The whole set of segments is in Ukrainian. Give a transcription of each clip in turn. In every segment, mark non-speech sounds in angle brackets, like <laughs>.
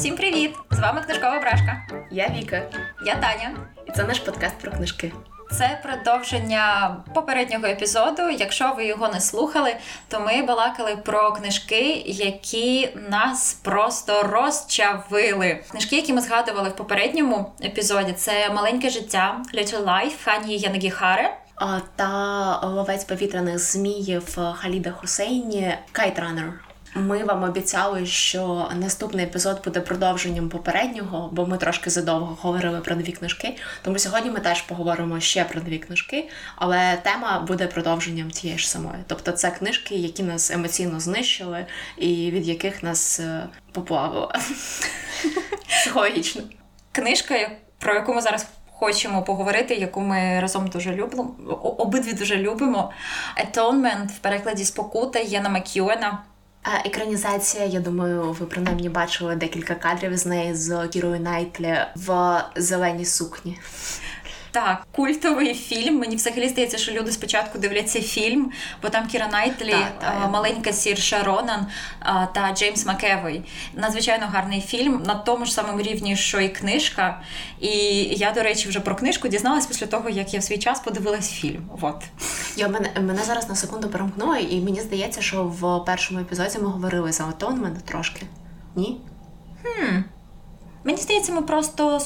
Всім привіт! З вами книжкова бражка. Я Віка. Я Таня. І це наш подкаст про книжки. Це продовження попереднього епізоду. Якщо ви його не слухали, то ми балакали про книжки, які нас просто розчавили. Книжки, які ми згадували в попередньому епізоді, це маленьке життя Little Life Хані Янагіхари. Та ловець повітряних зміїв Халеда Хоссейні Kite Runner. Ми вам обіцяли, що наступний епізод буде продовженням попереднього, бо ми трошки задовго говорили про нові книжки. Тому сьогодні ми теж поговоримо ще про нові книжки, але тема буде продовженням тієї ж самої. Тобто, це книжки, які нас емоційно знищили, і від яких нас е, поплавило <laughs> психологічно. Книжка, про яку ми зараз. Хочемо поговорити, яку ми разом дуже любимо, обидві дуже любимо. Atonement в перекладі спокута Єна Мак'юена. Екранізація, я думаю, ви принаймні бачили декілька кадрів з неї з Кірою Найтлі в зеленій сукні. Так, культовий фільм. Мені взагалі здається, що люди спочатку дивляться фільм, бо там Кіра Найтлі, так, так, маленька Сірша Ронан та Джеймс Макевой. Надзвичайно гарний фільм на тому ж самому рівні, що і книжка. І я, до речі, вже про книжку дізналась після того, як я в свій час подивилась фільм. От. Я мене мене зараз на секунду перемкнуло, і мені здається, що в першому епізоді ми говорили за мене трошки. Ні? Хм. Мені здається, ми просто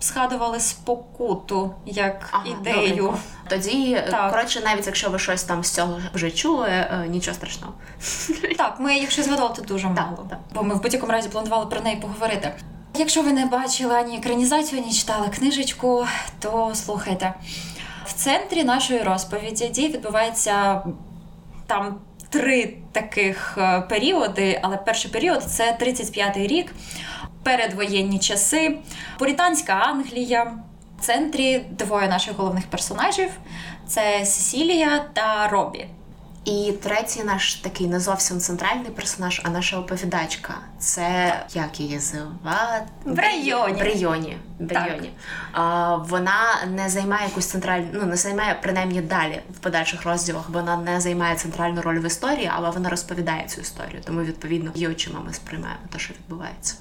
згадували спокуту як ага, ідею. Добренько. Тоді, так. коротше, навіть якщо ви щось там з цього вже чули, е, нічого страшного. <laughs> Так, ми, якщо згадували, то дуже мало. Так, так. Бо ми в будь-якому разі планували про неї поговорити. Якщо ви не бачили ані екранізацію, ані читали книжечку, то слухайте. В центрі нашої розповіді дій відбувається там три таких е, періоди, але перший період це 35-й рік передвоєнні часи, Пуританська Англія. В центрі двоє наших головних персонажів це Сесілія та Робі. І третій наш такий не зовсім центральний персонаж, а наша оповідачка. Це як її звати? Брайоні. Брайоні. Брайоні. А, Вона не займає якусь центральну, ну не займає принаймні далі в подальших розділах. Вона не займає центральну роль в історії, але вона розповідає цю історію. Тому відповідно її очима ми сприймаємо те, що відбувається.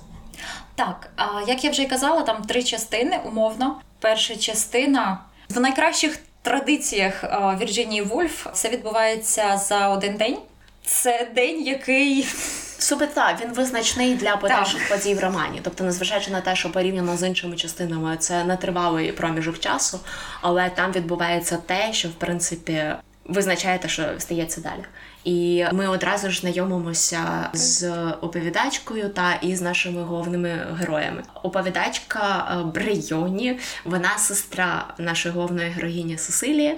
Так, а як я вже й казала, там три частини умовно. Перша частина в найкращих традиціях Вірджинії Вульф це відбувається за один день. Це день, який Супер, так, він визначний для подальших подій в романі. Тобто, незважаючи на те, що порівняно з іншими частинами це нетривалий проміжок часу, але там відбувається те, що в принципі визначає те, що стається далі. І ми одразу ж знайомимося з оповідачкою та із нашими головними героями. Оповідачка е, Брейоні, вона сестра нашої головної героїні Сесилії.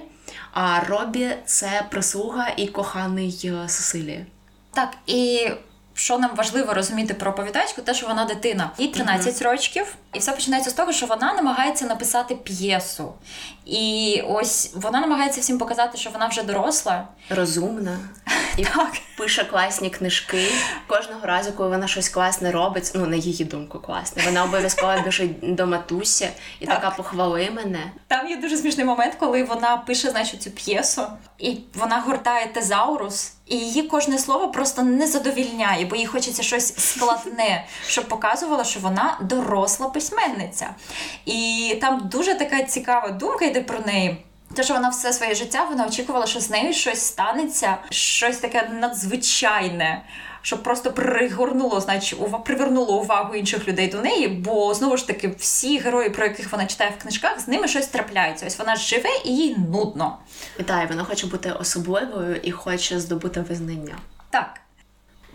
А Робі це прислуга і коханий е, Сесилії. Так, і що нам важливо розуміти про оповідачку, те, що вона дитина, їй 13 mm-hmm. років, і все починається з того, що вона намагається написати п'єсу. І ось вона намагається всім показати, що вона вже доросла, розумна <laughs> і так. пише класні книжки. Кожного разу, коли вона щось класне робить, ну на її думку, класне, вона обов'язково <laughs> біжить до матусі і так. така похвали мене. Там є дуже смішний момент, коли вона пише, значить, цю п'єсу, і вона гортає тезаурус. І її кожне слово просто не задовільняє, бо їй хочеться щось складне, <laughs> щоб показувало, що вона доросла письменниця. І там дуже така цікава думка йде про неї. Те, що вона все своє життя вона очікувала, що з нею щось станеться, щось таке надзвичайне, щоб просто пригорнуло, значить, привернуло увагу інших людей до неї. Бо знову ж таки, всі герої, про яких вона читає в книжках, з ними щось трапляється. Ось вона живе і їй нудно. Так, вона хоче бути особливою і хоче здобути визнання. Так.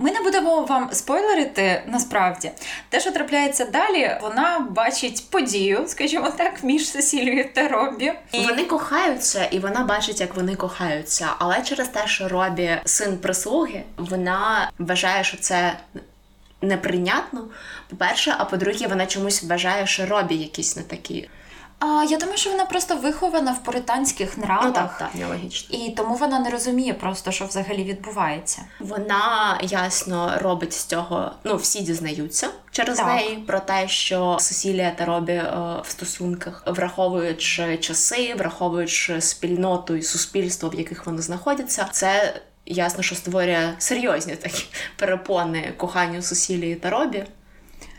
Ми не будемо вам спойлерити насправді. Те, що трапляється далі, вона бачить подію, скажімо так, між Сесілією та Робі. І... Вони кохаються, і вона бачить, як вони кохаються. Але через те, що Робі син прислуги, вона вважає, що це. Неприйнятно, по-перше, а по-друге, вона чомусь вважає, що робі якісь не такі. А я думаю, що вона просто вихована в пуританських нравах. Ну так, так. І тому вона не розуміє просто, що взагалі відбувається. Вона ясно робить з цього. Ну, всі дізнаються через так. неї про те, що Сесілія та Робі е, в стосунках, враховуючи часи, враховуючи спільноту і суспільство, в яких вони знаходяться, це ясно, що створює серйозні такі перепони коханню Сесілії та Робі.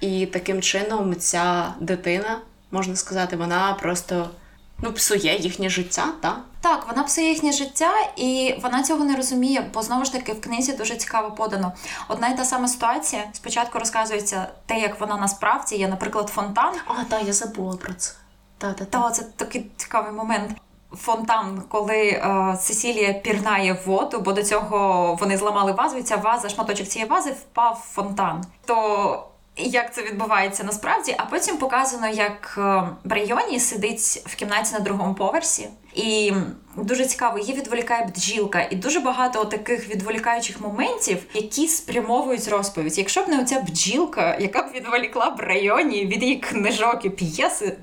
І таким чином ця дитина, можна сказати, вона просто ну, псує їхнє життя, так? Так, вона псує їхнє життя, і вона цього не розуміє, бо знову ж таки в книзі дуже цікаво подано. Одна і та сама ситуація. Спочатку розказується те, як вона насправді є, наприклад, фонтан. А, так, я забула про це. Та, та, та. це такий цікавий момент. Фонтан, коли е, Сесілія пірнає в воду, бо до цього вони зламали вазу, і ця ваза, шматочок цієї вази впав в фонтан. То як це відбувається насправді, а потім показано, як е, Брайоні сидить в кімнаті на другому поверсі, і дуже цікаво, її відволікає бджілка, і дуже багато таких відволікаючих моментів, які спрямовують розповідь. Якщо б не оця бджілка, яка б відволікла Брайоні від її книжок і п'єси,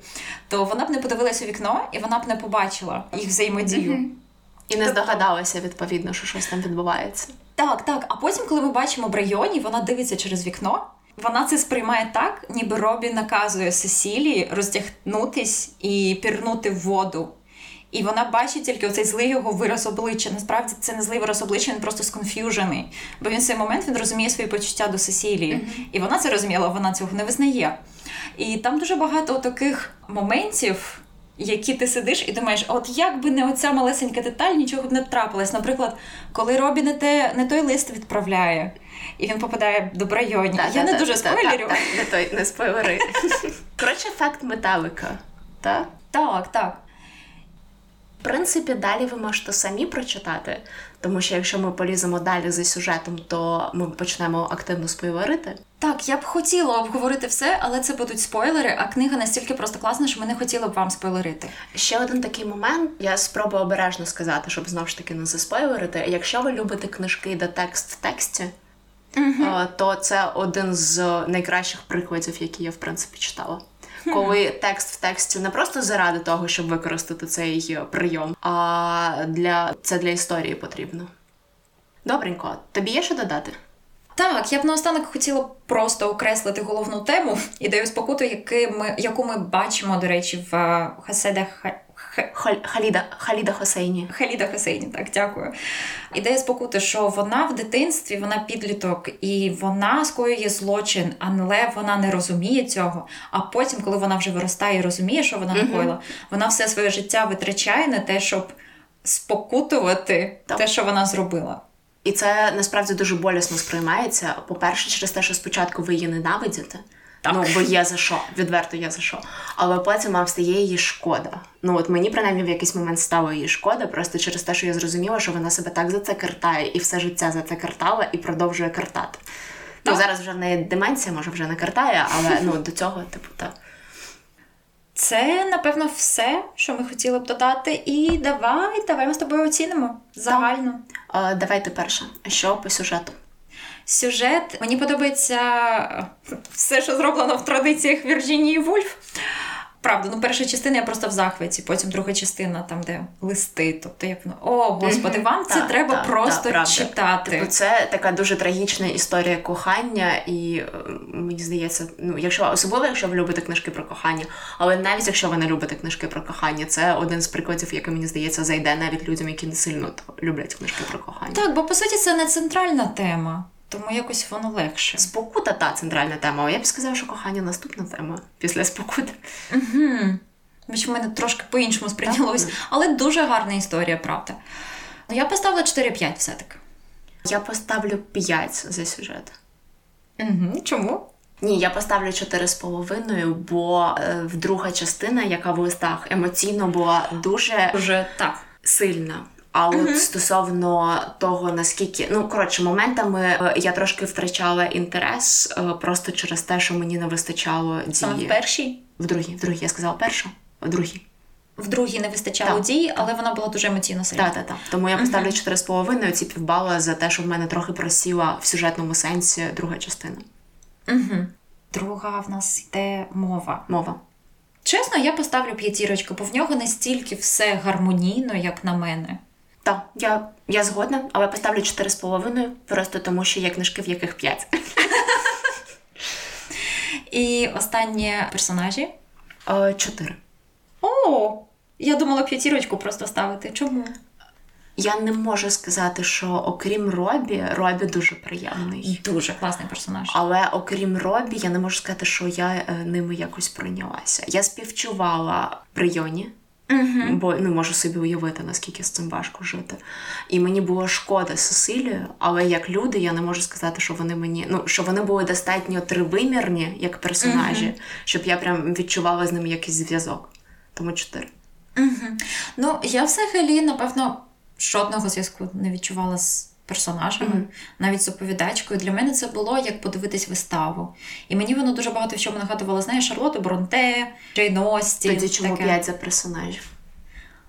то вона б не подивилася у вікно і вона б не побачила їх взаємодію. Mm-hmm. І не здогадалася відповідно, що щось там відбувається. Так, так. А потім, коли ми бачимо Брайоні, вона дивиться через вікно. Вона це сприймає так, ніби Робі наказує Сесілії роздягнутись і пірнути в воду. І вона бачить тільки оцей злий його вираз обличчя. Насправді це не злий вираз обличчя, він просто сконф'южений. Бо він в цей момент він розуміє свої почуття до Сесілії. Mm-hmm. І вона це розуміла, вона цього не визнає. І там дуже багато таких моментів, які ти сидиш і думаєш, от як би не оця малесенька деталь, нічого б не трапилось. Наприклад, коли Робі не те не той лист відправляє і він попадає до брайоні. Да, Я да, не дуже спойлерю. Не той не спойлери. Коротше, факт металика. Так? Так, так. В принципі, далі ви можете самі прочитати, тому що якщо ми поліземо далі за сюжетом, то ми почнемо активно спойлерити. Так, я б хотіла обговорити все, але це будуть спойлери, а книга настільки просто класна, що ми не хотіли б вам спойлерити. Ще один такий момент, я спробую обережно сказати, щоб знову ж таки не заспойлерити. Якщо ви любите книжки, де текст в тексті, uh то це один з найкращих прикладів, які я в принципі читала. Коли текст в тексті не просто заради того, щоб використати цей прийом, а для це для історії потрібно. Добренько, тобі є що додати? Так, я б наостанок хотіла просто окреслити головну тему ідею спокуту, яку ми бачимо, до речі, в Хаседах Халіда Халіда Хосейні. Халіда Хосейні, так, дякую. Ідея спокути, що вона в дитинстві, вона підліток, і вона скоює злочин, але вона не розуміє цього. А потім, коли вона вже виростає і розуміє, що вона накоїла, угу. вона все своє життя витрачає на те, щоб спокутувати так. те, що вона зробила. І це насправді дуже болісно сприймається. По-перше, через те, що спочатку ви її ненавидите. Так. Ну, бо є за що, відверто є за що. Але потім вам стає її шкода. Ну от мені принаймні в якийсь момент стало її шкода, просто через те, що я зрозуміла, що вона себе так за це картає і все життя за це картала і продовжує картати. Ну, зараз вже в неї деменція, може, вже не картає, але ну до цього, типу, так. Це, напевно, все, що ми хотіли б додати. І давай, давай ми з тобою оцінимо загально. А, Давайте перше. Що по сюжету? Сюжет мені подобається все, що зроблено в традиціях Вірджинії Вульф. Правда, ну перша частина я просто в захваті, потім друга частина, там де листи. Тобто як воно о господи, mm-hmm. вам це так, треба так, просто так, читати. Типу, це така дуже трагічна історія кохання, і е, мені здається, ну якщо особливо, якщо ви любите книжки про кохання, але навіть якщо ви не любите книжки про кохання, це один з прикладів, який мені здається, зайде навіть людям, які не сильно люблять книжки про кохання. Так, бо по суті це не центральна тема. Тому якось воно легше. Спокута та центральна тема. Я б сказала, що кохання наступна тема після спокути. Угу. в мене трошки по-іншому сприйнялось, але дуже гарна історія, правда. Ну, я поставила 4-5 все-таки. Я поставлю 5 за сюжет. Угу. Чому? Ні, я поставлю 4,5, бо е, друга частина, яка в листах емоційно була дуже, дуже так. сильна. А от uh-huh. стосовно того, наскільки ну коротше, моментами е, я трошки втрачала інтерес е, просто через те, що мені не вистачало дії. Саме в першій? В другій, в другій, я сказала першу, в другій. В другій не вистачало так, дії, так. але вона була дуже емоційно сильна. Так, так, так. Тому я поставлю uh-huh. 4,5 ці півбала за те, що в мене трохи просіла в сюжетному сенсі друга частина. Угу. Друга в нас йде мова. Мова. Чесно, я поставлю п'ятірочку, бо в нього не стільки все гармонійно, як на мене. Так, я я згодна, але поставлю 4,5, просто тому що є книжки, в яких 5. <laughs> І останні персонажі? Е, чотири. О, я думала п'ятірочку просто ставити. Чому? Я не можу сказати, що окрім Робі, Робі дуже приємний. Дуже класний персонаж. Але окрім Робі, я не можу сказати, що я е, ними якось прийнялася. Я співчувала Прийоні. Бо не можу собі уявити, наскільки з цим важко жити. І мені було шкода Сесилію, але як люди я не можу сказати, що вони мені ну що вони були достатньо тривимірні як персонажі, Мгм. щоб я прям відчувала з ними якийсь зв'язок. Тому чотири. Угу. Ну, я взагалі, напевно, жодного зв'язку не відчувала з персонажами, Мгм. навіть з оповідачкою. Для мене це було як подивитись виставу. І мені воно дуже багато в чому нагадувало, знаєш, Шарлоту Бронте, Джейн Остін. Тоді чому таке. п'ять за персонажів?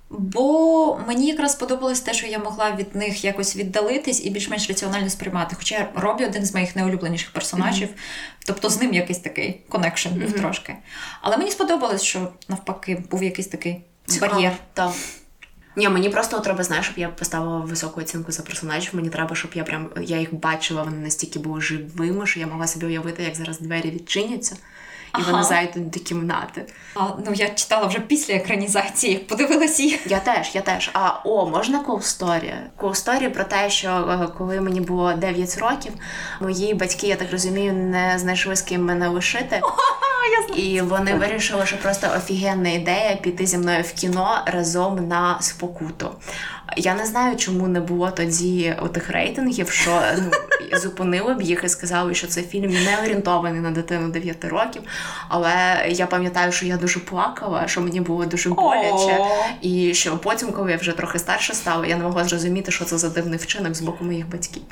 Бо мені якраз подобалось те, що я могла від них якось віддалитись і більш-менш раціонально сприймати. Хоча Робі один з моїх найулюбленіших персонажів, тобто з ним якийсь такий connection був Мгм. трошки. Але мені сподобалось, що навпаки був якийсь такий бар'єр. Так. Ні, мені просто треба, знаєш, щоб я поставила високу оцінку за персонажів. Мені треба, щоб я прям я їх бачила, вони настільки були живими, що я могла собі уявити, як зараз двері відчиняться, і Ага. вони зайдуть до кімнати. А, ну я читала вже після екранізації, подивилась її. Я теж, я теж. А о, можна cool story? Cool story про те, що е, коли мені було 9 років, мої батьки, я так розумію, не знайшли з ким мене лишити. <laughs> І вони вирішили, що просто офігенна ідея піти зі мною в кіно разом на спокуту. Я не знаю, чому не було тоді отих рейтингів, що ну, <laughs> зупинили б їх і сказали, що цей фільм не орієнтований на дитину 9 років. Але я пам'ятаю, що я дуже плакала, що мені було дуже боляче. І що потім, коли я вже трохи старше стала, я не могла зрозуміти, що це за дивний вчинок з боку моїх батьків.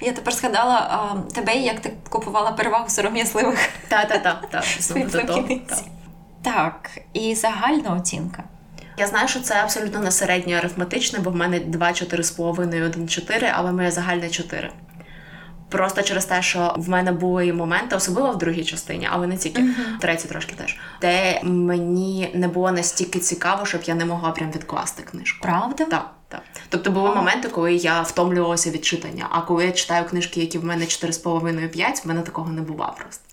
Я тепер згадала а, тебе, як ти купувала перевагу сором'язливих Та-та-та, та, <laughs> знову до того. кінець. та. Так, і загальна оцінка. Я знаю, що це абсолютно не середнє арифметичне, бо в мене 2, 4,5 і 1, 4, але моє загальне 4. Просто через те, що в мене були моменти, особливо в другій частині, але не тільки, в третій трошки теж, де мені не було настільки цікаво, щоб я не могла прям відкласти книжку. Правда? Так, так. Тобто були моменти, коли я втомлювалася від читання, а коли я читаю книжки, які в мене 4,5-5, в мене такого не було просто.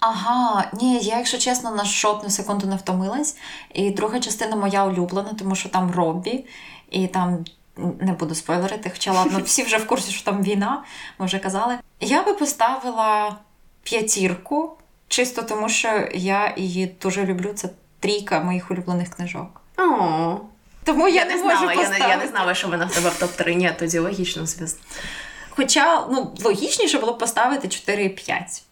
Ага, ні, я, якщо чесно, на жодну секунду не втомилась. І друга частина моя улюблена, тому що там Роббі, і там не буду спойлерити, хоча ладно, <laughs> всі вже в курсі, що там війна, ми вже казали. Я би поставила п'ятірку, чисто тому, що я її дуже люблю. Це трійка моїх улюблених книжок. О, Тому я, я, не, не можу знала, я поставити. не, я не знала, що вона в тебе в топ-3. Ні, тоді логічно звісно. Хоча ну, логічніше було б поставити 4,5.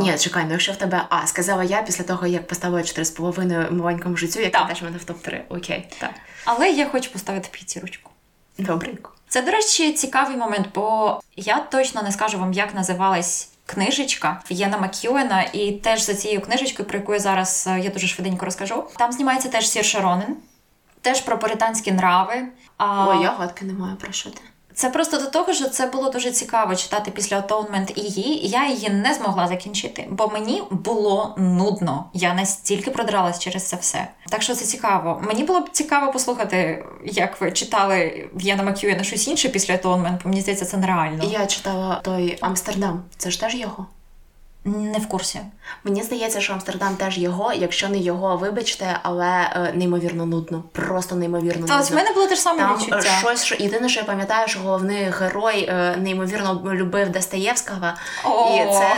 Ні, чекай, ну якщо в тебе. А, сказала я після того, як поставила 4,5 маленькому життю, як Так. теж в мене в топ-3. Окей, так. Але я хочу поставити п'ятірочку. Добренько. Це, до речі, цікавий момент, бо я точно не скажу вам, як називалась книжечка Єна Мак'юена, і теж за цією книжечкою, про яку я зараз е, я дуже швиденько розкажу. Там знімається теж Сір Шаронен, теж про британські нрави. А, Ой, я гадки не маю про що ти. Це просто до того, що це було дуже цікаво читати після Atonement її. і Я її не змогла закінчити, бо мені було нудно. Я настільки продралась через це все. Так що це цікаво. Мені було б цікаво послухати, як ви читали Яна Мак'юена щось інше після Atonement, бо мені здається, це нереально. Я читала той Амстердам. Це ж теж його. Не в курсі. Мені здається, що Амстердам теж його, якщо не його, вибачте, але е, неймовірно нудно. Просто неймовірно Та ось в мене було те ж саме Там відчуття. щось, що єдине, що я пам'ятаю, що головний герой е, неймовірно любив Достоєвського, О. і це.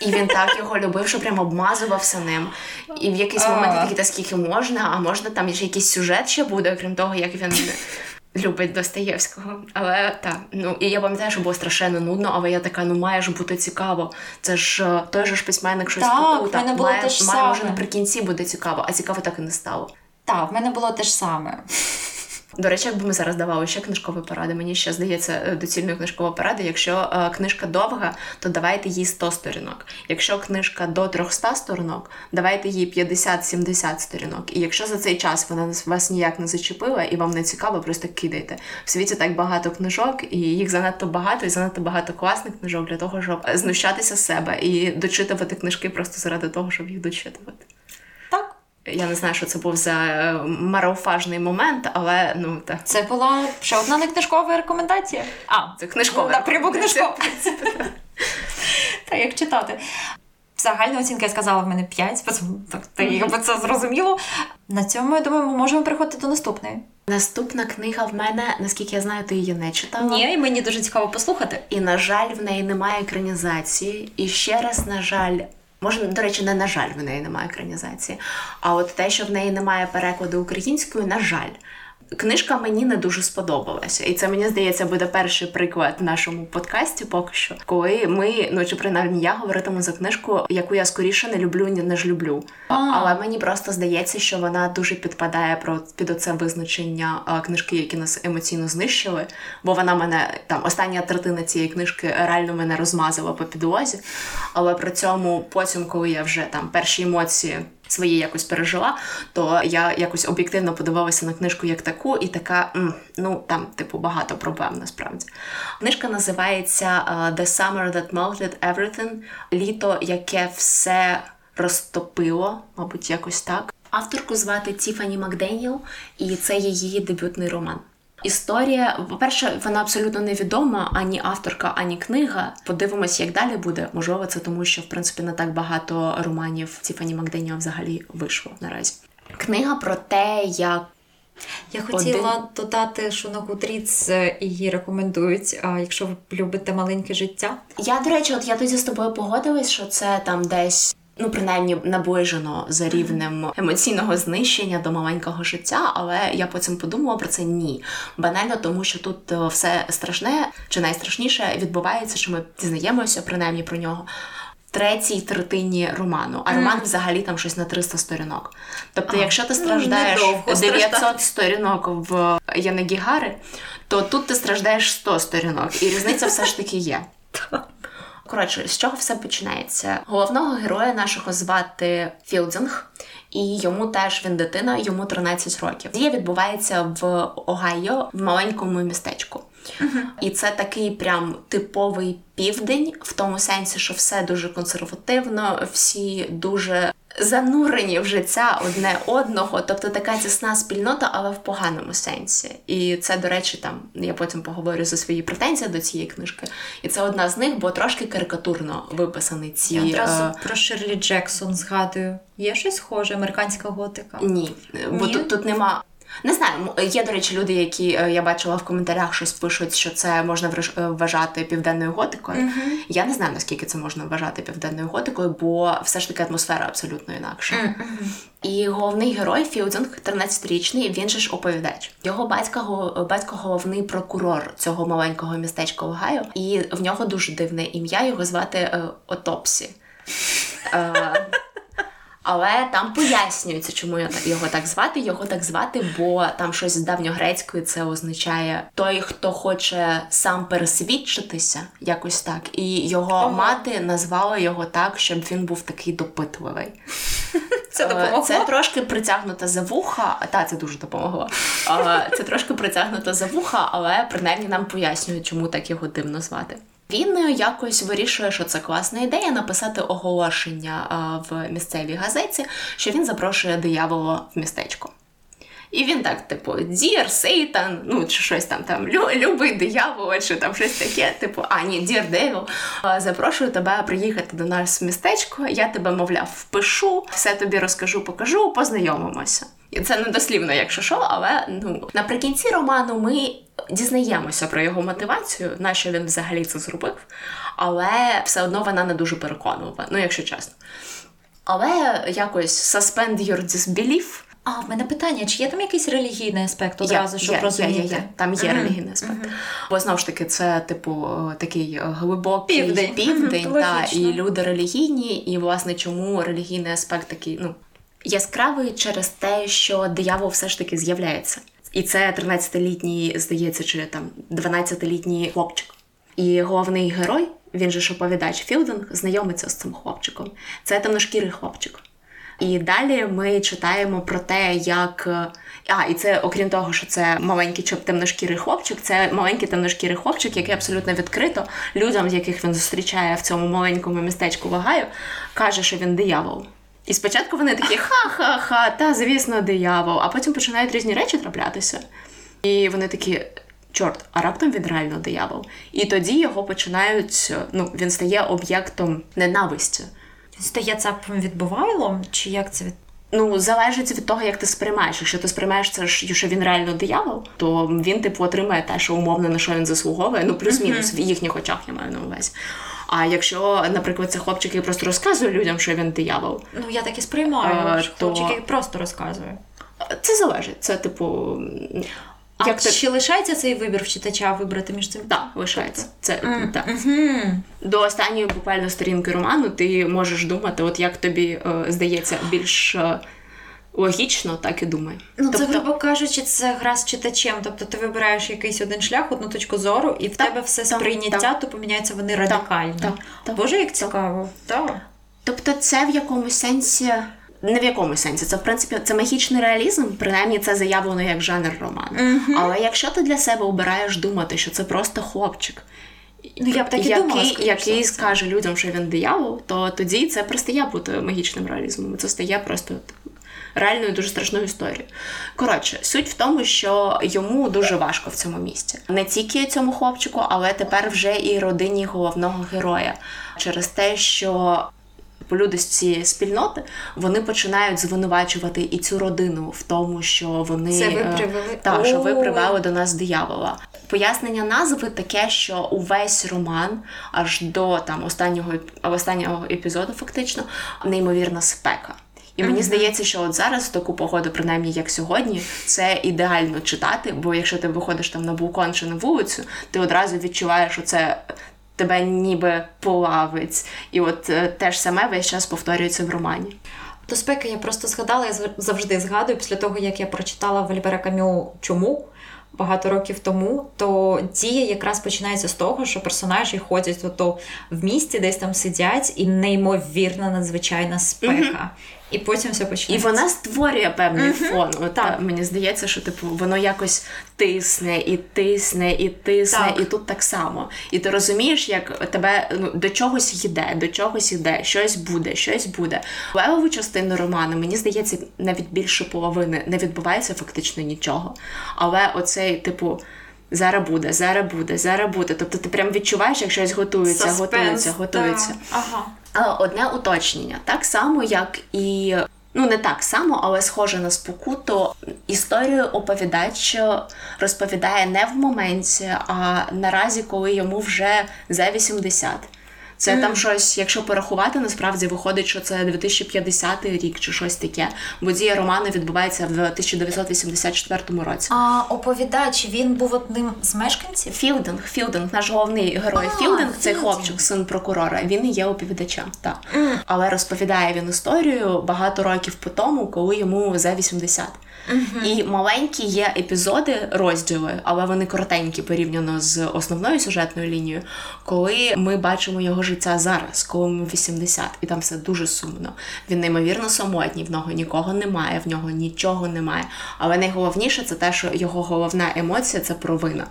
І він так його любив, що прям обмазувався ним. І в якийсь момент такі, та скільки можна, а можна там ще якийсь сюжет ще буде, окрім того, як він любить Достоєвського. Але так, ну і я пам'ятаю, що було страшенно нудно, але я така, ну має ж бути цікаво. Це ж е, той же ж письменник щось Так, мене було має, те ж має саме. може наприкінці буде цікаво, а цікаво так і не стало. Так, в мене було те ж саме. До речі, якби ми зараз давали ще книжкові поради, мені ще здається е, доцільною книжкова порада. Якщо е, книжка довга, то давайте їй 100 сторінок. Якщо книжка до 300 сторінок, давайте їй 50-70 сторінок. І якщо за цей час вона вас ніяк не зачепила і вам не цікаво, просто кидайте. В світі так багато книжок, і їх занадто багато, і занадто багато класних книжок для того, щоб е, знущатися з себе і дочитувати книжки просто заради того, щоб їх дочитувати. Я не знаю, що це був за е, марафажний момент, але ну так. Це була ще одна не книжкова рекомендація. А, Це книжкова Напряму книжкова. Та як читати. Загальна оцінка я сказала в мене 5, так ти якби це зрозуміло. На цьому я думаю, ми можемо переходити до наступної. Наступна книга в мене, наскільки я знаю, ти її не читала. Ні, і мені дуже цікаво послухати. І, на жаль, в неї немає екранізації. І ще раз, на жаль, може, до речі, не на жаль, в неї немає екранізації. А от те, що в неї немає перекладу українською, на жаль. Книжка мені не дуже сподобалася, і це мені здається буде перший приклад в нашому подкасті. Поки що, коли ми, ну чи принаймні я говоритиму за книжку, яку я скоріше не люблю, ніж люблю. А. Але мені просто здається, що вона дуже підпадає про під оце визначення а, книжки, які нас емоційно знищили. Бо вона мене там остання третина цієї книжки реально мене розмазала по підлозі. Але при цьому потім, коли я вже там перші емоції свої якось пережила, то я якось об'єктивно подивилася на книжку як таку, і така, ну там, типу, багато проблем насправді. Книжка називається The Summer That Melted Everything Літо, яке все розтопило, мабуть, якось так. Авторку звати Тіфані Макденіел, і це її дебютний роман. Історія, по-перше, вона абсолютно невідома, ані авторка, ані книга. Подивимось, як далі буде. Можливо, це тому, що в принципі не так багато романів Тіфані Макденіо взагалі вийшло наразі. Книга про те, як. Я хотіла Один... додати, що на Goodreads її рекомендують, а якщо ви любите маленьке життя. Я, до речі, от я тоді з тобою погодилась, що це там десь ну принаймні наближено за рівнем емоційного знищення до маленького життя, але я потім подумала про це ні. Банально тому, що тут е, все страшне чи найстрашніше відбувається, що ми дізнаємося принаймні про нього. Третій третині роману, а роман mm. взагалі там щось на 300 сторінок. Тобто, а, якщо ти ну, страждаєш ну, 900 сторінок в Янагігари, то тут ти страждаєш 100 сторінок, і різниця все ж таки є. <laughs> Коротше, з чого все починається? Головного героя нашого звати Філдінг, і йому теж він дитина, йому 13 років. Дія відбувається в Огайо в маленькому містечку. Uh-huh. І це такий прям типовий південь, в тому сенсі, що все дуже консервативно, всі дуже занурені в життя одне одного, тобто така тісна спільнота, але в поганому сенсі. І це, до речі, там я потім поговорю за свої претензії до цієї книжки. І це одна з них, бо трошки карикатурно виписані ці Я одразу е... про Шерлі Джексон згадую. Є щось схоже, американська готика? Ні, бо Ні? тут тут нема не знаю, є, до речі, люди, які е, я бачила в коментарях, щось пишуть, що це можна е, вважати південною готикою. Uh-huh. Я не знаю, наскільки це можна вважати південною готикою, бо все ж таки атмосфера абсолютно інакша. І головний герой Філдинг, 13-річний, він же ж оповідач. Його батька батько головний прокурор цього маленького містечка Огайо, і в нього дуже дивне ім'я. Його звати е, Отопсі. Е, але там пояснюється, чому його так звати. Його так звати, бо там щось з давньогрецької це означає той, хто хоче сам пересвідчитися, якось так. І його Ого. мати назвала його так, щоб він був такий допитливий. <laughs> Це е, допомогло? Це трошки притягнута за вуха. Та це дуже допомогло. Це трошки притягнута за вуха, але принаймні нам пояснюють, чому так його дивно звати. Він якось вирішує, що це класна ідея написати оголошення в місцевій газеті, що він запрошує диявола в містечко. І він так, типу, Дір, Сейтан, ну чи щось там там, любий диявол, чи там щось таке, типу, а ні, Дір Девіл, запрошую тебе приїхати до нас в містечко. Я тебе, мовляв, впишу, все тобі розкажу, покажу, познайомимося. І це не дослівно, якщо що, але ну наприкінці роману ми дізнаємося про його мотивацію, на що він взагалі це зробив, але все одно вона не дуже переконувала, ну якщо чесно. Але якось suspend your disbelief. А, в мене питання, чи є там якийсь релігійний аспект одразу, є, щоб є, розуміти? Є, Там є uh-huh. релігійний аспект. Uh-huh. Бо знову ж таки, це, типу, такий глибокий південь, південь uh-huh. та, і люди релігійні, і, власне, чому релігійний аспект такий, ну, яскравий через те, що диявол все ж таки з'являється. І це 13-літній, здається, чи там 12-літній хлопчик. І головний герой, він же ж оповідач Філдинг, знайомиться з цим хлопчиком. Це темношкірий хлопчик. І далі ми читаємо про те, як. А, і це, окрім того, що це маленький темношкірий хлопчик, це маленький темношкірий хлопчик, який абсолютно відкрито людям, яких він зустрічає в цьому маленькому містечку Вагаю, каже, що він диявол. І спочатку вони такі ха-ха-ха, та звісно, диявол, а потім починають різні речі траплятися. І вони такі. Чорт, а раптом він реально диявол. І тоді його починають. Ну, він стає об'єктом ненависті. Він стає цапом відбувайлом, чи як це від. Ну, залежить від того, як ти сприймаєш. Якщо ти сприймаєш це, що він реально диявол, то він типу отримає те, що умовно на що він заслуговує. Ну, плюс-мінус в їхніх очах я маю на увазі. А якщо, наприклад, це хлопчик, який просто розказує людям, що він диявол, Ну, я так і сприймаю, А, що то- хлопчик який просто розказує. це залежить. Це типу. А Як ти лишається цей вибір в читача вибрати між цим? Так, лишається. Це так. Угу. До останньої буквально сторінки роману ти можеш думати, от як тобі е, здається, більш е, логічно, так і думай. Ну, це, тобто, грубо кажучи, це гра з читачем. Тобто ти вибираєш якийсь один шлях, одну точку зору, і в Так, тебе все так, сприйняття, так. то поміняються вони радикально. так, так, Боже, як цікаво. Так. тобто, це в якомусь сенсі. Не в якомусь сенсі, це в принципі це магічний реалізм, принаймні це заявлено як жанр роману. Але якщо ти для себе обираєш думати, що це просто хлопчик, Ну, я б так і який, думала, який скаже людям, що він диявол, то тоді це перестає бути магічним реалізмом. Це стає просто реальною дуже страшною історією. Коротше, суть в тому, що йому дуже важко в цьому місці. Не тільки цьому хлопчику, але тепер вже і родині головного героя. Через те, що люди з цієї спільноти вони починають звинувачувати і цю родину в тому, що вони Це ви е, привели? Так, що ви привели до нас диявола. Пояснення назви таке, що увесь роман аж до там останнього останнього епізоду, фактично, неймовірна спека. І мені здається, що от зараз в таку погоду, принаймні як сьогодні, це ідеально читати, бо якщо ти виходиш там на балкон чи на вулицю, ти одразу відчуваєш, що це тебе ніби плавить. І от е, те ж саме весь час повторюється в романі. До спеки я просто згадала, я завжди згадую після того, як я прочитала Вальбера Камю чому багато років тому, то дія якраз починається з того, що персонажі ходять ото в місті, десь там сидять, і неймовірна надзвичайна спека. І потім все І вона створює певний фон. От, Так. та, мені здається, що типу воно якось тисне і тисне, і тисне, Так. і тут так само. І ти розумієш, як тебе ну, до чогось йде, до чогось йде, щось буде, щось буде. Левову частину роману, мені здається, навіть більше половини не відбувається фактично нічого. Але оцей, типу. Зараз буде, зараз буде, зараз буде. Тобто ти прям відчуваєш, як щось готується, Suspense, готується, готується. так. Ага. Одне уточнення, так само, як і. Ну, не так само, але схоже на спокуту. Історію оповідач розповідає не в моменті, а наразі, коли йому вже за 80. Це там щось, якщо порахувати, насправді виходить, що це 2050 рік чи щось таке. Бо дія роману відбувається в 1984 році. А оповідач він був одним з мешканців? Філдинг, Філдинг, наш головний герой А, Філдинг, цей Філдинг. хлопчик, син прокурора. Він і є оповідачем. Так. Але розповідає він історію багато років по тому, коли йому за 80. І маленькі є епізоди, розділи, але вони коротенькі порівняно з основною сюжетною лінією, коли ми бачимо його життя зараз, коли йому 80, і там все дуже сумно. Він неймовірно самотній, в нього нікого немає, в нього нічого немає. Але найголовніше це те, що його головна емоція це провина.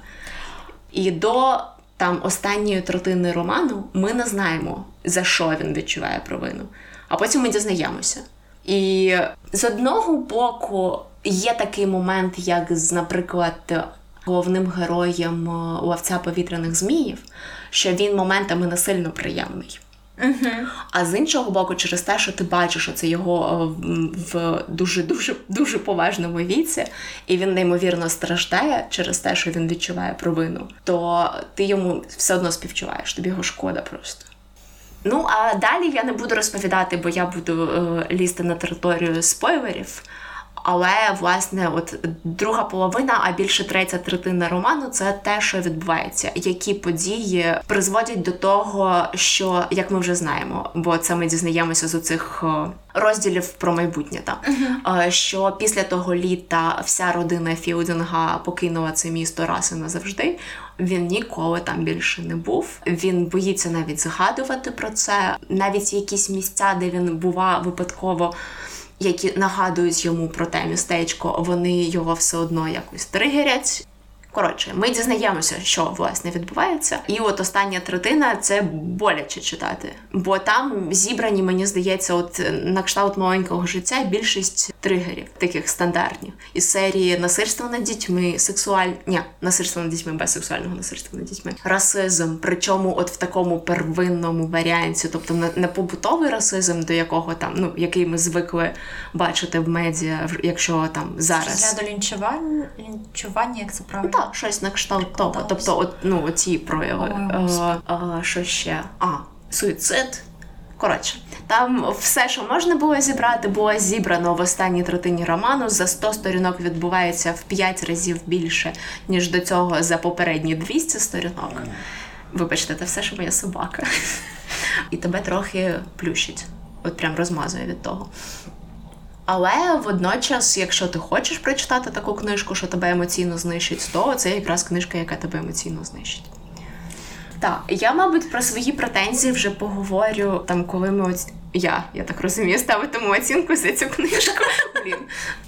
І до там останньої третини роману ми не знаємо, за що він відчуває провину. А потім ми дізнаємося. І з одного боку є такий момент, як з, наприклад, головним героєм е, ловця повітряних зміїв, що він моментами не сильно приємний. А з іншого боку, через те, що ти бачиш, що це його е, в- в дуже дуже дуже поважному віці, і він неймовірно страждає через те, що він відчуває провину, то ти йому все одно співчуваєш, тобі його шкода просто. Ну а далі я не буду розповідати, бо я буду е, лізти на територію спойлерів. Але власне, от друга половина, а більше третя третина роману це те, що відбувається, які події призводять до того, що як ми вже знаємо, бо це ми дізнаємося з оцих е, розділів про майбутнє. Та е, що після того літа вся родина Філдинга покинула це місто раз і назавжди. Він ніколи там більше не був. Він боїться навіть згадувати про це. Навіть якісь місця, де він бува випадково які нагадують йому про те містечко, вони його все одно якось тригерять. Коротше, ми дізнаємося, що власне відбувається. І от остання третина це боляче читати. Бо там зібрані, мені здається, от на кшталт маленького життя більшість тригерів, таких стандартних із серії насильство над дітьми, сексуаль... Ні, насильство над дітьми без сексуального насильства над дітьми, расизм, причому от в такому первинному варіанті, тобто не побутовий расизм, до якого там ну який ми звикли бачити в медіа, якщо там зараз Для до лінчування, лінчування, як це правильно? Ну, так, щось на кшталт того. Тобто, от ну оці прояви. Ой, а, що ще? А, суїцид. Коротше, там все, що можна було зібрати, було зібрано в останній третині роману. За 100 сторінок відбувається в 5 разів більше, ніж до цього за попередні 200 сторінок. Вибачте, це все, що моя собака. І тебе трохи плющить. От прям розмазує від того. Але водночас, якщо ти хочеш прочитати таку книжку, що тебе емоційно знищить, то це якраз книжка, яка тебе емоційно знищить. Так, я, мабуть, про свої претензії вже поговорю там, коли ми оць... я, я так розумію, ставитиму оцінку за цю книжку. <laughs> Блін.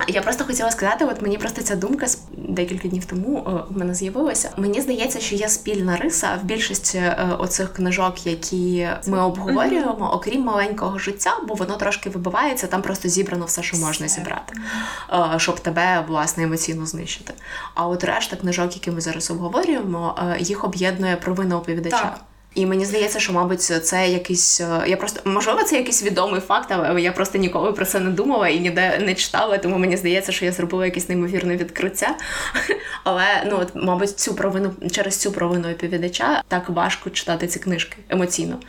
Я просто хотіла сказати, от мені просто ця думка декілька днів тому о, в мене з'явилася. Мені здається, що є спільна риса в більшості е, оцих книжок, які ми обговорюємо, окрім маленького життя, бо воно трошки вибивається, там просто зібрано все, що можна зібрати, е, щоб тебе власне емоційно знищити. А от решта книжок, які ми зараз обговорюємо, е, їх об'єднує провина оповідача. Так. І мені здається, що, мабуть, це якийсь. Е, я просто можливо, це якийсь відомий факт, але я просто ніколи про це не думала і ніде не читала. Тому мені здається, що я зробила якесь неймовірне відкриття. <laughs> Але ну от, мабуть, цю провину через цю провину оповідача так важко читати ці книжки емоційно.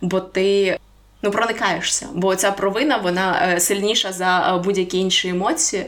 Бо ти. Ну, проникаєшся, бо ця провина вона е, сильніша за е, будь-які інші емоції.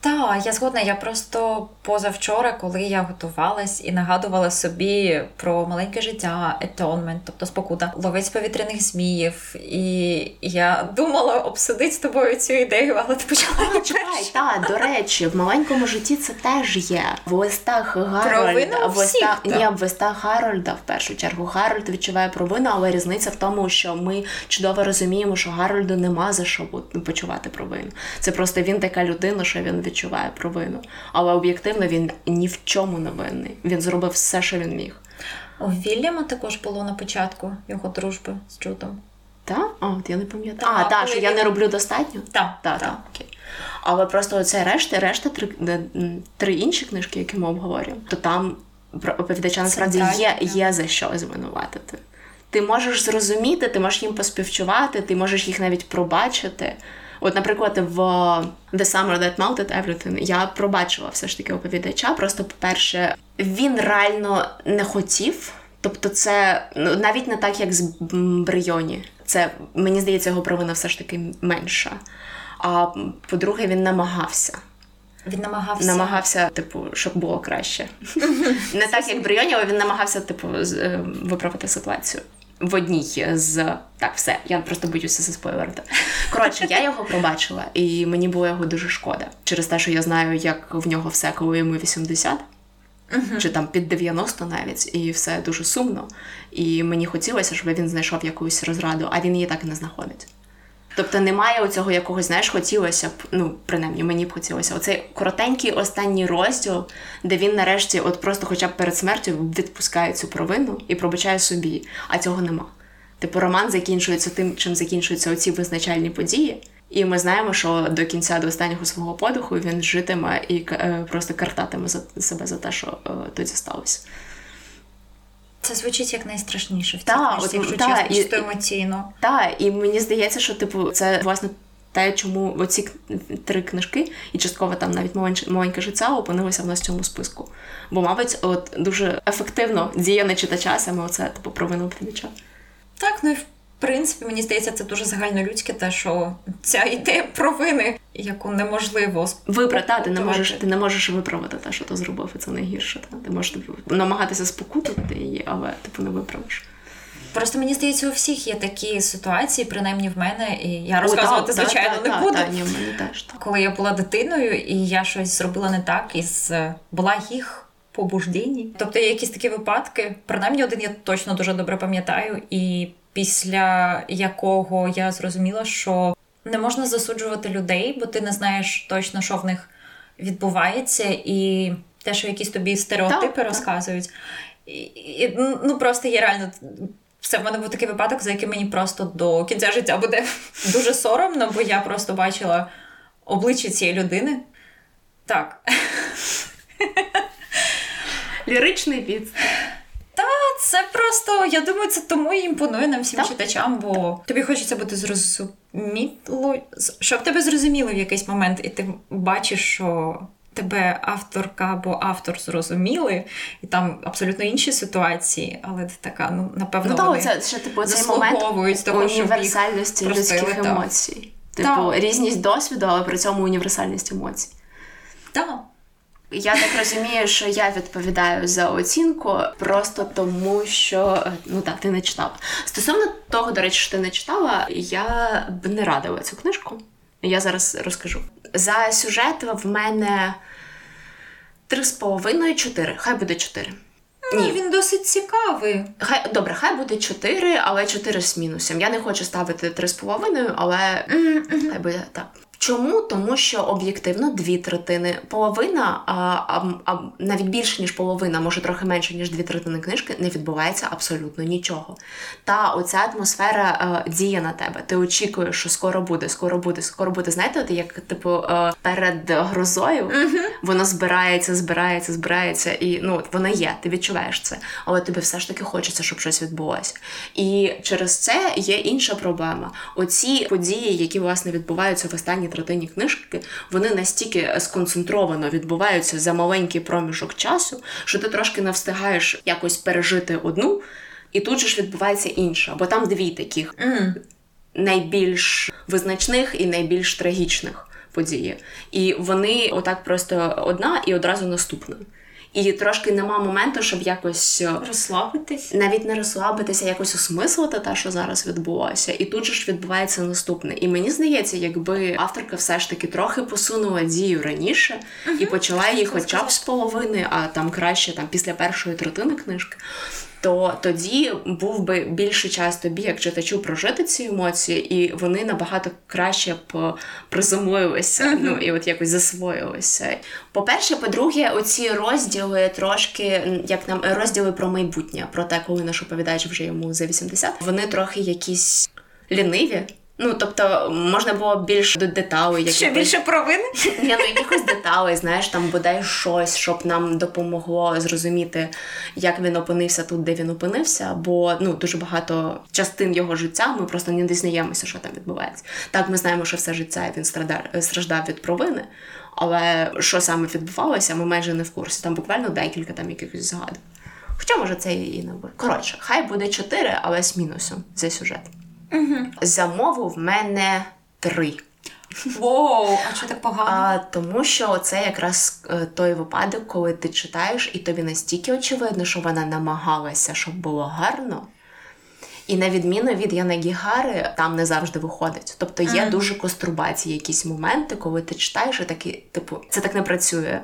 Так, я згодна. Я просто позавчора, коли я готувалась і нагадувала собі про маленьке життя, етонмент, тобто спокута, ловець повітряних зміїв. І я думала обсудити з тобою цю ідею, але ти почала. Чекай, так, до речі, в маленькому житті це теж є. В листах Гарольда, в листах, ні, в листах Гарольда, в першу чергу, Гарольд відчуває провину, але різниця в тому, що ми чудово розуміємо, що Гарольду нема за що почувати провину. Це просто він така людина, що він відчуває провину. Але об'єктивно він ні в чому не винний. Він зробив все, що він міг. У Вільяма також було на початку його дружби з Джудом. Так? А, от я не пам'ятаю. А, так, що він... я не роблю достатньо? Так. Так, так. окей. Але просто оце решта, решта три, три інші книжки, які ми обговорюємо, то там оповідача насправді є, є за що звинуватити. Ти можеш зрозуміти, ти можеш їм поспівчувати, ти можеш їх навіть пробачити. От, наприклад, в The Summer That Melted Everything я пробачила все ж таки оповідача. Просто, по-перше, він реально не хотів. Тобто, це ну, навіть не так, як з Брийоні. Це мені здається, його провина все ж таки менша. А по-друге, він намагався. Він намагався намагався, типу, щоб було краще. <laughs> Не так, як Брийоні, але він намагався, типу, е, виправити ситуацію в одній з так, все, я просто боюся заспойлерити. Коротше, я його пробачила, і мені було його дуже шкода. Через те, що я знаю, як в нього все, коли йому 80. Uh-huh. Чи там під 90 навіть, і все дуже сумно. І мені хотілося, щоб він знайшов якусь розраду, а він її так і не знаходить. Тобто немає оцього якогось, знаєш, хотілося б, ну, принаймні, мені б хотілося. Оцей коротенький останній розділ, де він нарешті, от просто хоча б перед смертю, відпускає цю провину і пробачає собі, а цього нема. Типу, роман закінчується тим, чим закінчуються оці визначальні події. І ми знаємо, що до кінця до останнього свого подиху він житиме і е, просто картатиме за себе за те, що е, тоді сталося. Це звучить як найстрашніше в цій та, книжці, якщо та, чесно, чисто емоційно. Так, і мені здається, що типу це власне те, чому оці три книжки, і частково там навіть маленьке, життя опинилися в нас в цьому списку. Бо, мабуть, от дуже ефективно діє на читача саме оце типу провину оповідача. Так, ну і в принципі, мені здається, це дуже загальнолюдське, те, що ця ідея провини, яку неможливо вибрати. Ти не можеш ти не можеш виправити те, що ти зробив, і це найгірше. Та? Ти можеш типу, намагатися спокутувати її, але типу не виправиш. Просто мені здається, у всіх є такі ситуації, принаймні в мене, і я розказувати, О, та, звичайно, та, не та, буду. ні, мені теж, Коли я була дитиною, і я щось зробила не так, і була їх побуждені. Тобто є якісь такі випадки, принаймні один я точно дуже добре пам'ятаю, і після якого я зрозуміла, що не можна засуджувати людей, бо ти не знаєш точно, що в них відбувається, і те, що якісь тобі стереотипи так, розказують. Так. І, і, Ну просто є реально. Це в мене був такий випадок, за яким мені просто до кінця життя буде <laughs> дуже соромно, бо я просто бачила обличчя цієї людини. Так. <laughs> Ліричний від. Це просто, я думаю, це тому і імпонує нам всім так. читачам, бо тобі хочеться бути зрозуміло, щоб тебе зрозуміли в якийсь момент, і ти бачиш, що тебе авторка або автор зрозуміли, і там абсолютно інші ситуації, але ти така, ну напевно, ну, вони це ще типу цей момент того, універсальності людських та. емоцій. Типу, та. різність досвіду, але при цьому універсальність емоцій. Так. Я так розумію, що я відповідаю за оцінку просто тому, що ну так, ти не читала. Стосовно того, до речі, що ти не читала, я б не радила цю книжку. Я зараз розкажу. За сюжет в мене три з половиною чотири. Хай буде чотири. Ну, Ні. Він досить цікавий. Хай добре, хай буде 4, але 4 з мінусом. Я не хочу ставити 3,5, але mm-hmm. хай буде так. Чому? Тому що об'єктивно дві третини, половина, а, а, а навіть більше ніж половина, може трохи менше ніж дві третини книжки, не відбувається абсолютно нічого. Та оця атмосфера а, е, діє на тебе. Ти очікуєш, що скоро буде, скоро буде, скоро буде. Знаєте, от як типу е, перед грозою mm-hmm. воно збирається, збирається, збирається, і ну воно є. Ти відчуваєш це, але тобі все ж таки хочеться, щоб щось відбулося. І через це є інша проблема. Оці події, які власне відбуваються в останні третині книжки, вони настільки сконцентровано відбуваються за маленький проміжок часу, що ти трошки не встигаєш якось пережити одну, і тут же ж відбувається інша, бо там дві таких mm. найбільш визначних і найбільш трагічних події. І вони отак просто одна і одразу наступна. І трошки нема моменту, щоб якось е, розслабитись, навіть не розслабитися, якось осмислити те, що зараз відбулося. І тут же ж відбувається наступне. І мені здається, якби авторка все ж таки трохи посунула дію раніше угу. і почала її, хоча б з половини, а там краще там після першої третини книжки то тоді був би більший час тобі, як читачу, прожити ці емоції, і вони набагато краще б приземлилися, uh-huh. ну і от якось засвоїлися. По-перше, по-друге, оці розділи трошки, як нам розділи про майбутнє, про те, коли наш оповідач вже йому за 80, вони трохи якісь ліниві. Ну, тобто, можна було більш до деталей. Ще більше провини? <laughs> Ні, ну якихось деталей, знаєш, там бодай щось, щоб нам допомогло зрозуміти, як він опинився тут, де він опинився. Бо ну дуже багато частин його життя ми просто не дізнаємося, що там відбувається. Так, ми знаємо, що все життя він страждав, страждав від провини, але що саме відбувалося, ми майже не в курсі. Там буквально декілька там якихось згадок. Хоча, може, це і не буде. Коротше, хай буде чотири, але з мінусом за сюжет. Угу. Замову в мене три. Воу, а що так погано? А, Тому що це якраз е, той випадок, коли ти читаєш, і тобі настільки очевидно, що вона намагалася, щоб було гарно. І на відміну від Янагігари, там не завжди виходить. Тобто є mm. дуже кострубації якісь моменти, коли ти читаєш і такі, типу, це так не працює.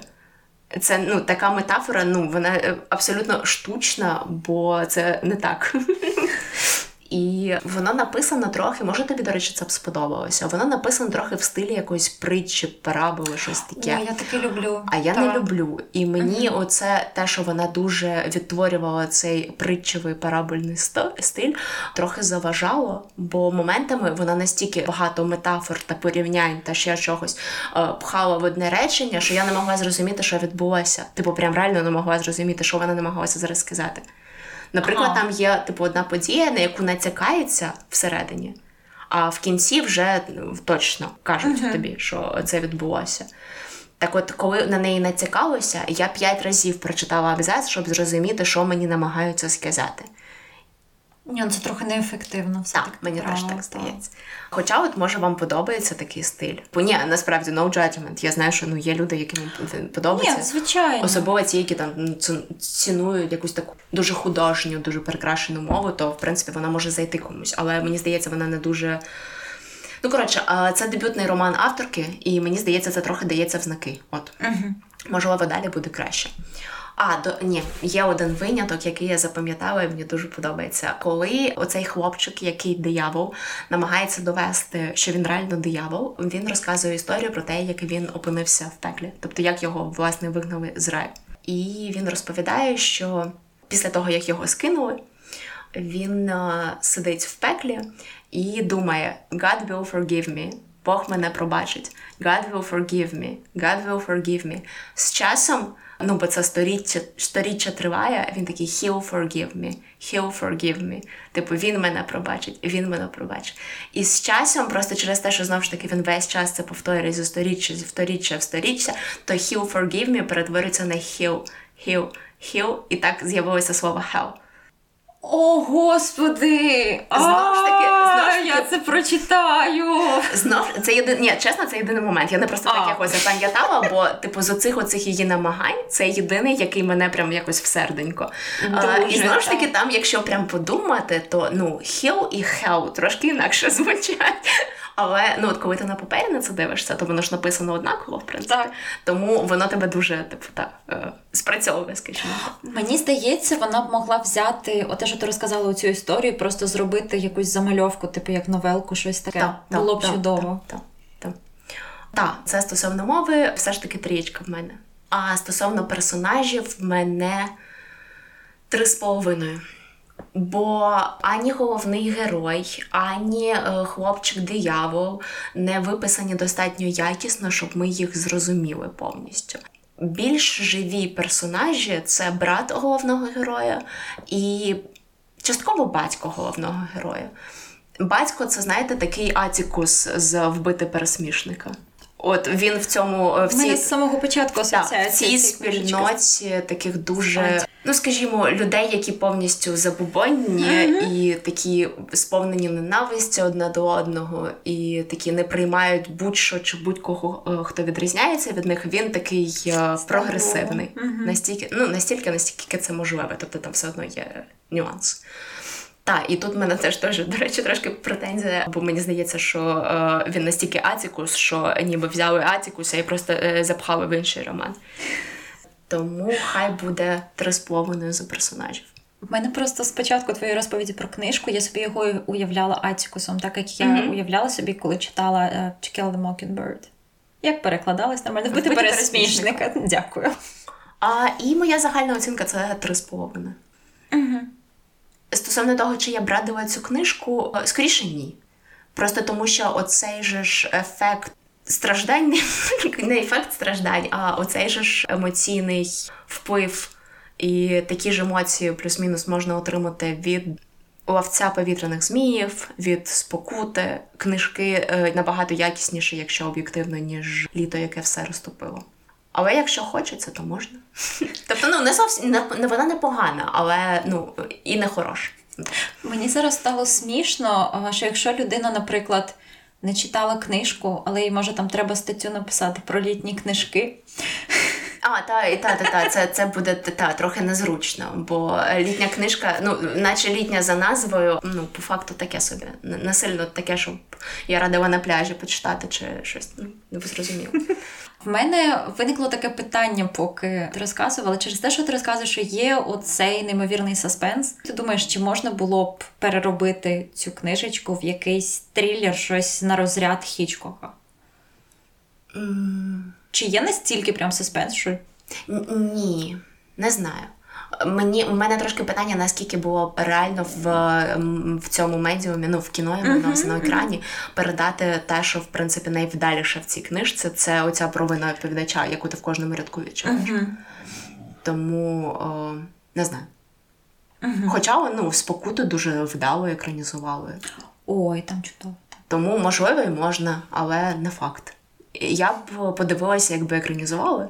Це ну така метафора, ну вона е, абсолютно штучна, бо це не так. <laughs> І воно написано трохи, може тобі, до речі, це б сподобалося. Воно написано трохи в стилі якоїсь притчі, параболи, щось таке. О, я таке люблю. А я так. не люблю. І мені угу. оце те, що вона дуже відтворювала цей притчевий парабольний стиль, трохи заважало, бо моментами вона настільки багато метафор та порівнянь та ще чогось е, пхала в одне речення, що я не могла зрозуміти, що відбулося. Типу, прям реально не могла зрозуміти, що вона намагалася зараз сказати. Наприклад, ага. там є типу одна подія, на яку натякається всередині, а в кінці вже ну, точно кажуть угу. тобі, що це відбулося. Так от, коли на неї натякалося, я п'ять разів прочитала абзац, щоб зрозуміти, що мені намагаються сказати. Ні, ну, це трохи неефективно. Все так, мені теж так здається. Хоча, от може вам подобається такий стиль. Бо ні, насправді no judgment. Я знаю, що ну є люди, яким подобається. Ні, звичайно. Особливо ті, які там ну, цінують якусь таку дуже художню, дуже прикрашену мову, то в принципі вона може зайти комусь. Але мені здається, вона не дуже. Ну, коротше, це дебютний роман авторки, і мені здається, це трохи дається в знаки. От. Угу. Можливо, далі буде краще. А, до ні, є один виняток, який я запам'ятала, і мені дуже подобається. Коли оцей хлопчик, який диявол, намагається довести, що він реально диявол, він розказує історію про те, як він опинився в пеклі, тобто як його власне вигнали з раю. І він розповідає, що після того, як його скинули, він сидить в пеклі і думає: God will forgive me. Бог мене пробачить. God will forgive me. God will forgive me. З часом, ну бо це сторіччя, сторіччя триває, він такий he'll forgive me. He'll forgive me. Типу, він мене пробачить, він мене пробачить. І з часом, просто через те, що знову ж таки він весь час це повторює зі сторіччя, зі сторіччя в сторіччя, то he'll forgive me перетворюється на he'll, he'll, he'll, і так з'явилося слово hell. О, господи! Знову ж таки, я це прочитаю. Знов це єдиний, ні, чесно, це єдиний момент. Я не просто так якось запам'ятала, бо типу з оцих оцих її намагань це єдиний, який мене прям якось всерденько. А, і знову ж таки, там, якщо прям подумати, то ну hill і hell трошки інакше <laughs> звучать. Але ну от коли ти на папері на це дивишся, то воно ж написано однаково, в принципі. Так. Тому воно тебе дуже типу так е, спрацьовує, скажімо. так. Мені здається, вона б могла взяти оте, що ти розказала цю історію, просто зробити якусь замальовку, типу як новелку, щось таке. Так, так, Було б чудово. Так, так. Так, це стосовно мови, все ж таки трієчка в мене. А стосовно персонажів, в мене три з половиною. Бо ані головний герой, ані е, хлопчик-диявол не виписані достатньо якісно, щоб ми їх зрозуміли повністю. Більш живі персонажі це брат головного героя і частково батько головного героя. Батько це, знаєте, такий атікус з вбити пересмішника. От він в цьому е, в У мене з самого початку так, в цій спільноті таких дуже, ну скажімо, людей, які повністю забубонні і такі сповнені ненависті одне до одного, і такі не приймають будь-що чи будь-кого, е, хто відрізняється від них. Він такий е, прогресивний. Настільки, ну настільки, настільки це можливе. Тобто там все одно є нюанс. Так, і тут в мене теж теж, до речі, трошки претензія, бо мені здається, що е, він настільки атікус, що ніби взяли атікуса і просто е, запхали в інший роман. Тому хай буде три з половиною за персонажів. В мене просто спочатку твоєї розповіді про книжку, я собі його уявляла Атікусом, так як я Мгм. уявляла собі, коли читала е, To Kill the Mockingbird. Як перекладалось нормально? Вбити пересмішника. Дякую. А і моя загальна оцінка це три з половиною. Стосовно того, чи я б радила цю книжку, е, скоріше ні. Просто тому, що оцей же ж ефект страждань, <laughs> не ефект страждань, а оцей же ж емоційний вплив і такі ж емоції плюс-мінус можна отримати від ловця повітряних зміїв, від спокути. Книжки е, набагато якісніші, якщо об'єктивно, ніж літо, яке все розтопило. Але якщо хочеться, то можна. <laughs> Тобто, ну не зовсім не, не- вона не погана, але ну і не хороша. Мені зараз стало смішно, що якщо людина, наприклад, не читала книжку, але їй може там треба статтю написати про літні книжки. А, та, і та, та, та, це, це буде та, трохи незручно, бо літня книжка, ну, наче літня за назвою, ну, по факту таке собі. Не не сильно таке, щоб я радила на пляжі почитати чи щось. Ну, не зрозуміло. В мене виникло таке питання, поки ти розказувала, через те, що ти розказуєш, що є оцей неймовірний саспенс. Ти думаєш, чи можна було б переробити цю книжечку в якийсь трилер, щось на розряд Хічкока? Чи є настільки прям саспенс? що Ні, не знаю. Мені у мене трошки питання, наскільки було реально в, в цьому медіумі, ну в кіно я маю на екрані, передати те, що в принципі найвдаліше в цій книжці, це оця провина відповідача, яку ти в кожному рядку відчуваєш. Тому о, не знаю. Хоча ну, спокуту дуже вдало екранізували. ой, там чудово. Тому можливо і можна, але не факт. Я б подивилася, якби екранізували,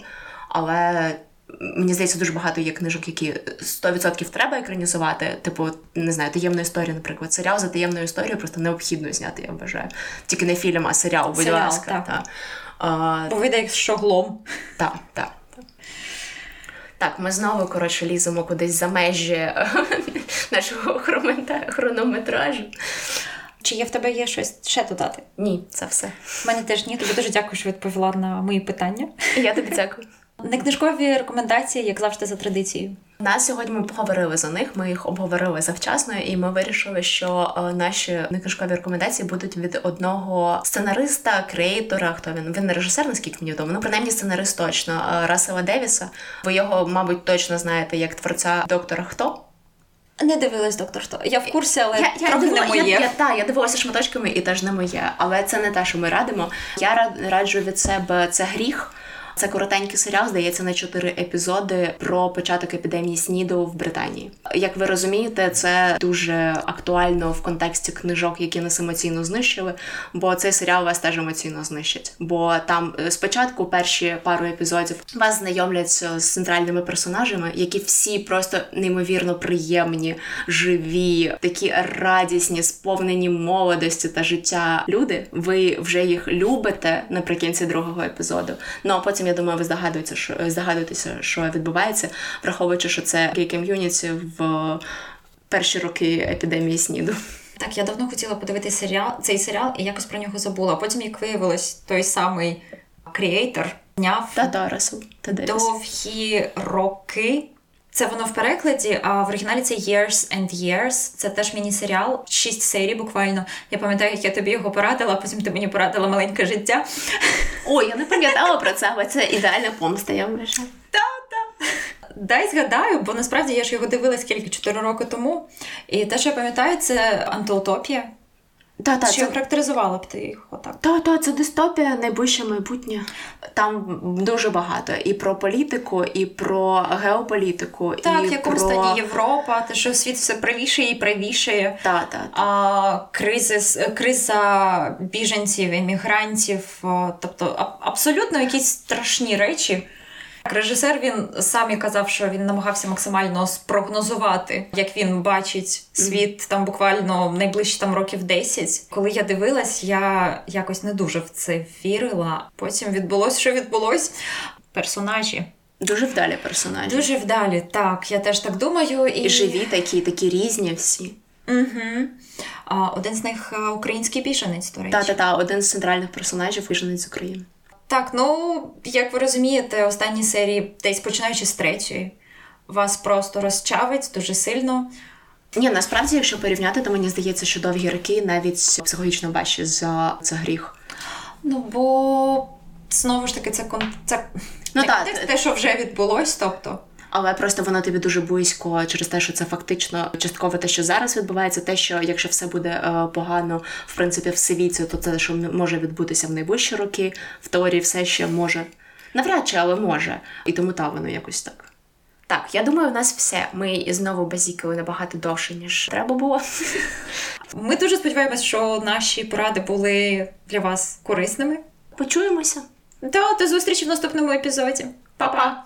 але мені здається, дуже багато є книжок, які 100% треба екранізувати. Типу, не знаю, таємна історія, наприклад. Серіал за таємною історією просто необхідно зняти, я вважаю. Тільки не фільм, а серіал, будь Серіал, ласка. так. Та. А, Бо вийде як шоглом. так, так. так. Так, ми знову, коротше, ліземо кудись за межі <laughs> нашого хронометражу. Чи є в тебе є щось ще додати? Ні, це все. У мене теж ні. Тобі дуже дякую, що відповіла на мої питання. Я тобі дякую. Не книжкові рекомендації, як завжди, за традицією. На сьогодні ми поговорили за них. Ми їх обговорили завчасно, і ми вирішили, що е, наші некнижкові рекомендації будуть від одного сценариста, креатора. Хто він? Він не режисер, наскільки мені відомо. Ну, принаймні, сценарист точно е, Рассела Девіса. Ви його, мабуть, точно знаєте як творця доктора Хто. Не дивилась доктор Хто. Я в курсі, але я, я, трохи я, не моє. Я, я, та, я дивилася шматочками і теж не моє, але це не те, що ми радимо. Я раджу від себе це гріх. Це коротенький серіал, здається, на чотири епізоди про початок епідемії СНІДу в Британії. Як ви розумієте, це дуже актуально в контексті книжок, які нас емоційно знищили. Бо цей серіал вас теж емоційно знищить. Бо там е, спочатку перші пару епізодів вас знайомлять з центральними персонажами, які всі просто неймовірно приємні, живі, такі радісні, сповнені молодості та життя люди. Ви вже їх любите наприкінці другого епізоду. Ну а потім я думаю, ви здогадуєтеся, що здогадуєтеся, що відбувається, враховуючи, що це гей ком'юніті в перші роки епідемії СНІДу. Так, я давно хотіла подивитися серіал цей серіал і якось про нього забула. Потім, як виявилось, той самий креатор зняв довгі роки це воно в перекладі, а в оригіналі це Years and Years. Це теж міні-серіал, шість серій буквально. Я пам'ятаю, як я тобі його порадила, а потім ти мені порадила маленьке життя. Ой, я не пам'ятала про це, але це ідеальна помста, я вважаю. Та-та. Дай згадаю, бо насправді я ж його дивилась кілька чотири роки тому. І те, що я пам'ятаю, це антиутопія. Та, та, Чи це... характеризувала б ти їх отак? Та, та, це дистопія, найближче майбутнє. Там дуже багато і про політику, і про геополітику. Так, і в якому про... стані Європа, те, що світ все правішає і правішає. Та, та, та. А, кризис, криза біженців, емігрантів, тобто абсолютно якісь страшні речі. Режисер він сам і казав, що він намагався максимально спрогнозувати, як він бачить світ там буквально найближчі там років 10. Коли я дивилась, я якось не дуже в це вірила. Потім відбулось, що відбулось. Персонажі. Дуже вдалі персонажі. Дуже вдалі, так. Я теж так думаю. І, і живі такі, такі різні всі. Угу. А, Один з них український біженець, до речі. Та-та-та, один з центральних персонажів біженець України. Так, ну як ви розумієте, останні серії, десь починаючи з третьої, вас просто розчавить дуже сильно. Ні, насправді, якщо порівняти, то мені здається, що довгі роки навіть психологічно важче за це гріх. Ну бо знову ж таки, це це ну, так, те, те, що вже відбулось, тобто. Але просто воно тобі дуже близько через те, що це фактично частково те, що зараз відбувається, те, що якщо все буде е, погано, в принципі, в світі, то це що може відбутися в найближчі роки. В теорії все ще може навряд чи, але може. І тому та воно якось так. Так, я думаю, в нас все. Ми знову базікали набагато довше, ніж треба було. <laughs> Ми дуже сподіваємось, що наші поради були для вас корисними. Почуємося. Та до зустрічі в наступному епізоді. Па-па!